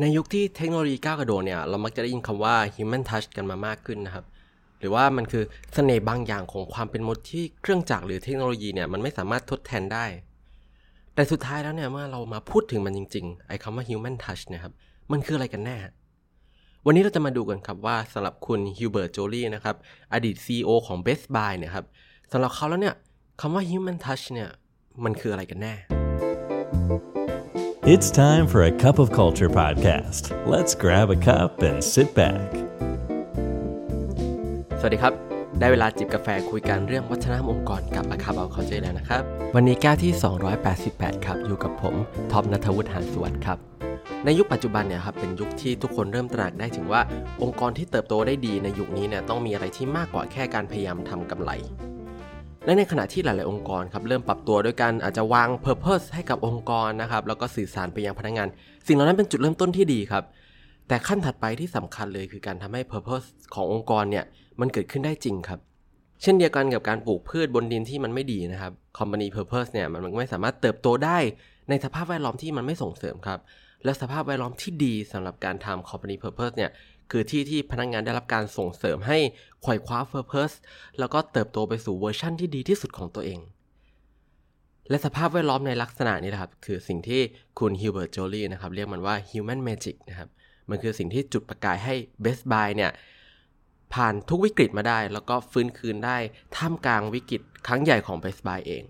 ในยุคที่เทคโนโลยีก้าวกระโดดเนี่ย เรามักจะได้ยินคำว่า human touch กันมามากขึ้นนะครับ หรือว่ามันคือเสน่ห์บางอย่างของความเป็นมนุษย์ที่เครื่องจักรหรือเทคโนโลยีเนี่ย มันไม่สามารถทดแทนได้ แต่สุดท้ายแล้วเนี่ยเมื่อเรามาพูดถึงมันจริง ๆ ไอ้คำว่า human touch เนี่ยครับ มันคืออะไรกันแน่ วันนี้เราจะมาดูกันครับว่าสำหรับคุณฮิวเบิร์ตโจลี่นะครับ อดีต CEO ของ Best Buy เนี่ยครับสำหรับเขาแล้วเนี่ยคำว่า human touch เนี่ย มันคืออะไรกันแน่ It's time for a cup of culture podcast. Let's grab a cup and sit back. สวัสดีครับ ได้เวลาจิบกาแฟคุยกันเรื่องวัฒนธรรมองค์กรกับอาคาบเอาเขาเจแล้วนะครับ วันนี้แก้วที่ 288 ครับ อยู่กับผมท็อปนัทวุฒิหานสวัสดิ์ครับ ในยุคปัจจุบันเนี่ยครับเป็นยุคที่ทุกคนเริ่มตระหนักได้ถึงว่าองค์กรที่เติบโตได้ดีในยุคนี้เนี่ยต้องมีอะไรที่มากกว่าแค่การพยายามทำกำไร และในขณะที่หลาย ๆ องค์กรครับเริ่มปรับตัวด้วยกันอาจจะวาง Purpose ให้กับองค์กรนะครับแล้วก็สื่อสารไปยังพนักงาน สิ่งเหล่านั้นเป็นจุดเริ่มต้นที่ดีครับ แต่ขั้นถัดไปที่สำคัญเลยคือการทำให้ Purpose ขององค์กรเนี่ยมันเกิดขึ้นได้จริงครับ เช่นเดียวกันกับการปลูกพืชบนดินที่มันไม่ดีนะครับ Company Purpose เนี่ยมันไม่สามารถเติบโตได้ในสภาพแวดล้อมที่มันไม่ส่งเสริมครับและสภาพแวดล้อมที่ดีสำหรับการทำ Company Purpose เนี่ย คือที่ที่พนักงานได้รับการส่งเสริมให้ไขว่คว้า Purpose แล้วก็เติบโตไปสู่เวอร์ชั่นที่ดีที่สุดของตัวเอง และสภาพแวดล้อมในลักษณะนี้นะครับ คือสิ่งที่คุณ Hubert Joly นะครับ เรียกมันว่า human magic นะครับ มันคือสิ่งที่จุดประกายให้ Best Buy เนี่ย ผ่านทุกวิกฤตมาได้ แล้วก็ฟื้นคืนได้ท่ามกลางวิกฤตครั้งใหญ่ของ Best Buy เอง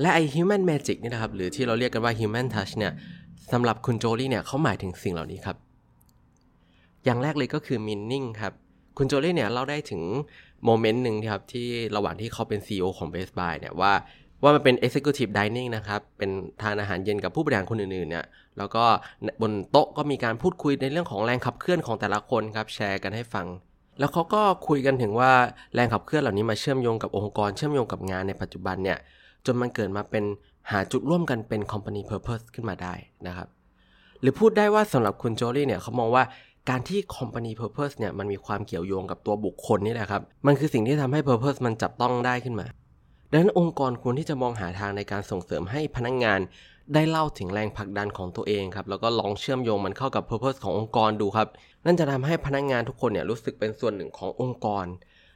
และไอ human magic นี่นะครับหรือที่เราเรียกกันว่า human touch เนี่ยสำหรับคุณ Joly เนี่ยเขาหมายถึงสิ่งเหล่านี้ครับ อย่างแรกเลยก็คือ meaning ครับ คุณโจลี่เนี่ยเล่าได้ถึงโมเมนต์หนึ่งครับที่ระหว่างที่เขาเป็น CEO ของ Best Buy เนี่ยว่าว่ามันเป็น executive dining นะครับ เป็นทานอาหารเย็นกับผู้บริหารคนอื่นๆเนี่ย แล้วก็บนโต๊ะก็มีการพูดคุยในเรื่องของแรงขับเคลื่อนของแต่ละคนครับ แชร์กันให้ฟัง แล้วเขาก็คุยกันถึงว่าแรงขับเคลื่อนเหล่านี้มาเชื่อมโยงกับองค์กร เชื่อมโยงกับงานในปัจจุบันเนี่ย จนมันเกิดมาเป็นหาจุดร่วมกันเป็น company purpose ขึ้นมาได้นะครับ หรือพูดได้ว่าสำหรับคุณโจลี่เนี่ยเขามองว่า การที่ company purpose เนี่ยมันมีความเกี่ยวโยงกับตัวบุคคลนี่แหละครับ มันคือสิ่งที่ทำให้ purpose มันจับต้องได้ขึ้นมา ดังนั้นองค์กรควรที่จะมองหาทางในการส่งเสริมให้พนักงงาน ได้เล่าถึงแรงผลักดันของตัวเองครับ แล้วก็ลองเชื่อมโยงมันเข้ากับ purpose ขององค์กรดูครับ นั่นจะทำให้พนักงงานทุกคนเนี่ยรู้สึกเป็นส่วนหนึ่งขององค์กร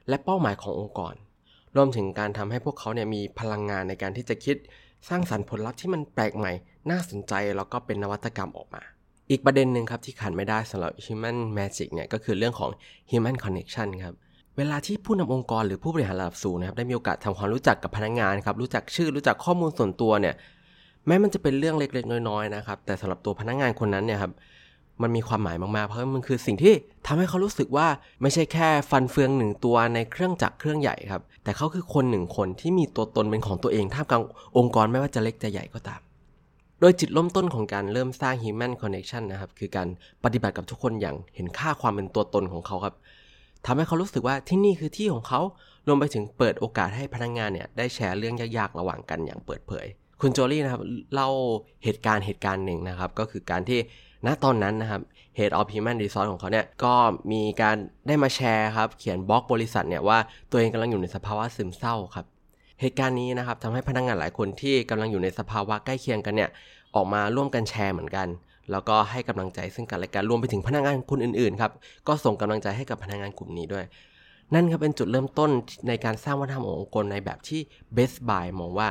และเป้าหมายขององค์กร รวมถึงการทำให้พวกเขาเนี่ยมีพลังงานในการที่จะคิด สร้างสรรค์ผลลัพธ์ที่มันแปลกใหม่ น่าสนใจแล้วก็เป็นนวัตกรรมออกมา อีกประเด็นหนึ่งครับที่ขาดไม่ได้สำหรับ Human Magic เนี่ยก็คือเรื่องของ Human Connection ครับเวลาที่ผู้นำองค์กรหรือผู้บริหารระดับสูงนะครับได้มีโอกาสทำความรู้จักกับพนักงานครับรู้จักชื่อรู้จักข้อมูลส่วนตัวเนี่ยแม้มันจะเป็นเรื่องเล็กๆ น้อยๆนะครับแต่สำหรับตัวพนักงานคนนั้นเนี่ยครับมันมีความหมายมากๆ เพราะมันคือสิ่งที่ทำให้เขารู้สึกว่าไม่ใช่แค่ฟันเฟืองหนึ่งตัวในเครื่องจักรเครื่องใหญ่ครับแต่เขาคือคนหนึ่งคนที่มีตัวตนเป็นของตัวเองท่ามกลางองค์กรไม่ว่าจะเล็กจะใหญ่ก็ตาม โดยจุดเริ่มต้นของการเริ่มสร้าง human connection นะครับ คือการปฏิบัติกับทุกคนอย่างเห็นค่าความเป็นตัวตนของเขาครับทำให้เขารู้สึกว่าที่นี่คือที่ของเขารวมไปถึงเปิดโอกาสให้พนักงงานเนี่ยได้แชร์เรื่องยากๆระหว่างกันอย่างเปิดเผย คุณโจลี่นะครับเล่าเหตุการณ์เหตุการณ์หนึ่งนะครับ ก็คือการที่ณตอนนั้นนะครับ Head of Human Resource ของเขาเนี่ยก็มีการได้มาแชร์ครับ เขียนบล็อกบริษัทเนี่ยว่าตัวเองกำลังอยู่ในสภาวะซึมเศร้าครับ เหตุการณ์นี้นะครับทำให้พนักงานหลายคนที่กำลังอยู่ในสภาวะใกล้เคียงกันเนี่ยออกมาร่วมกันแชร์เหมือนกัน แล้วก็ให้กำลังใจซึ่งกันและกันรวมไปถึงพนักงานคนอื่นๆครับก็ส่งกำลังใจให้กับพนักงานกลุ่มนี้ด้วย นั่นครับเป็นจุดเริ่มต้นในการสร้างวัฒนธรรมขององค์กรในแบบที่ Best Buy มองว่า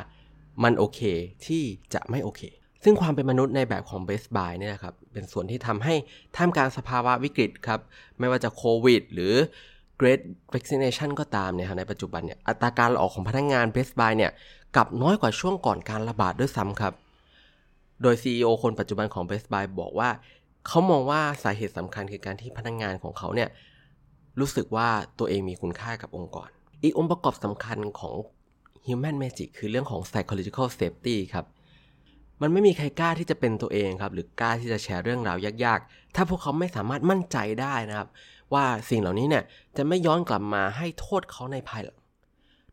มันโอเคที่จะไม่โอเค ซึ่งความเป็นมนุษย์ในแบบของ Best Buy เนี่ยครับเป็นส่วนที่ทำให้ท่ามกลางสภาวะวิกฤตครับไม่ว่าจะโควิด หรือ Great Vaccination ก็ตามเนี่ยในปัจจุบันเนี่ยอัตราการออกของพนักงงาน Best Buy เนี่ยกลับน้อยกว่าช่วงก่อนการระบาดด้วยซ้ำครับ โดย CEO คนปัจจุบันของ Best Buy บอกว่า เขามองว่าสาเหตุสำคัญคือการที่พนักงงานของเขาเนี่ยรู้สึกว่าตัวเองมีคุณค่ากับองค์กร อีกองค์ประกอบสำคัญของ Human Magic คือเรื่องของ psychological safety ครับ มันไม่มีใครกล้าที่จะเป็นตัวเองครับ หรือกล้าที่จะแชร์เรื่องราวยากๆ ถ้าพวกเขาไม่สามารถมั่นใจได้นะครับ ว่าสิ่งเหล่านี้เนี่ยจะไม่ย้อนกลับมาให้โทษเขาในภายหลัง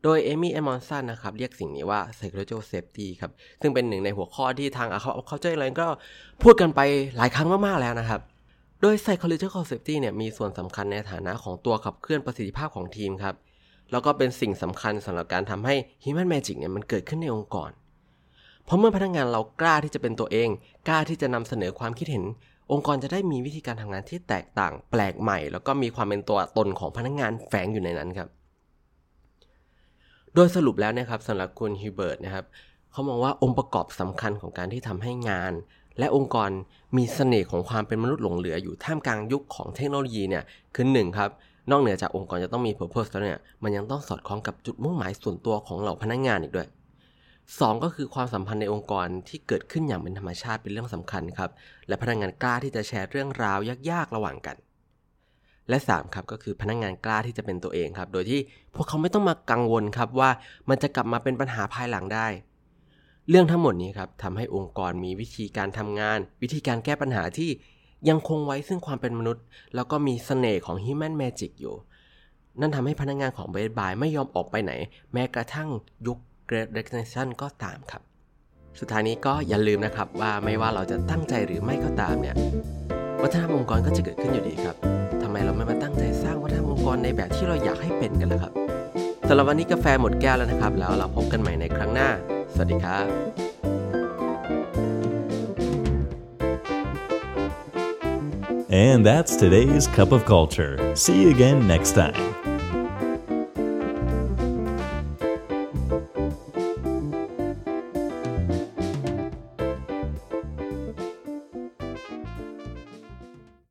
โดยเอมี่เอมอนสันนะครับเรียกสิ่งนี้ว่า psychological safety ครับ ซึ่งเป็นหนึ่งในหัวข้อที่ทางเขาเจออะไรก็พูดกันไปหลายครั้งมากๆแล้วนะครับ โดย psychological safety เนี่ยมีส่วนสำคัญในฐานะของตัวขับเคลื่อนประสิทธิภาพของทีมครับแล้วก็เป็นสิ่งสำคัญสำหรับการทำให้ human magic เนี่ยมันเกิดขึ้นในองค์กร เพราะเมื่อพนักงานเรากล้าที่จะเป็นตัวเอง กล้าที่จะนำเสนอความคิดเห็น องค์กรจะได้มีวิธีการทำงานที่แตกต่าง แปลกใหม่ แล้วก็มีความเป็นตัวตนของพนักงานแฝงอยู่ในนั้นครับ โดยสรุปแล้วนะครับสำหรับคุณฮิวเบิร์ตนะครับเขามองว่าองค์ประกอบสำคัญของการที่ทำให้งาน และองค์กรมีเสน่ห์ของความเป็นมนุษย์หลงเหลืออยู่ท่ามกลางยุคของเทคโนโลยีเนี่ยคือหนึ่งครับนอกเหนือจากองค์กรจะต้องมี purpose แล้วเนี่ยมันยังต้องสอดคล้องกับจุดมุ่งหมายส่วนตัวของเหล่าพนักงานอีกด้วย 2 ก็คือความสัมพันธ์ในองค์กรที่เกิดขึ้นอย่างเป็นธรรมชาติเป็นเรื่องสำคัญครับ และพนักงานกล้าที่จะแชร์เรื่องราวยากๆระหว่างกัน และ3ครับก็คือพนักงานกล้าที่จะเป็นตัวเองครับ โดยที่พวกเขาไม่ต้องมากังวลครับว่ามันจะกลับมาเป็นปัญหาภายหลังได้ เรื่องทั้งหมดนี้ครับทำให้องค์กรมีวิธีการทำงาน วิธีการแก้ปัญหาที่ยังคงไว้ซึ่งความเป็นมนุษย์ แล้วก็มีเสน่ห์ของ Human Magic อยู่ นั่นทำให้พนักงานของเบสบายไม่ยอมออกไปไหน แม้กระทั่งยุค Great Resignation ก็ตามครับ สุดท้ายนี้ก็อย่าลืมนะครับว่าไม่ว่าเราจะตั้งใจหรือไม่ก็ตามเนี่ยวัฒนธรรมองค์กรก็จะเกิดขึ้นอยู่ดีครับทำไมเราไม่มาตั้งใจสร้างวัฒนธรรมองค์กรในแบบที่เราอยากให้เป็นกันล่ะครับสำหรับวันนี้กาแฟหมดแก้วแล้วนะครับ แล้วเราพบกันใหม่ในครั้งหน้า สวัสดีครับ And that's today's Cup of Culture. See you again next time.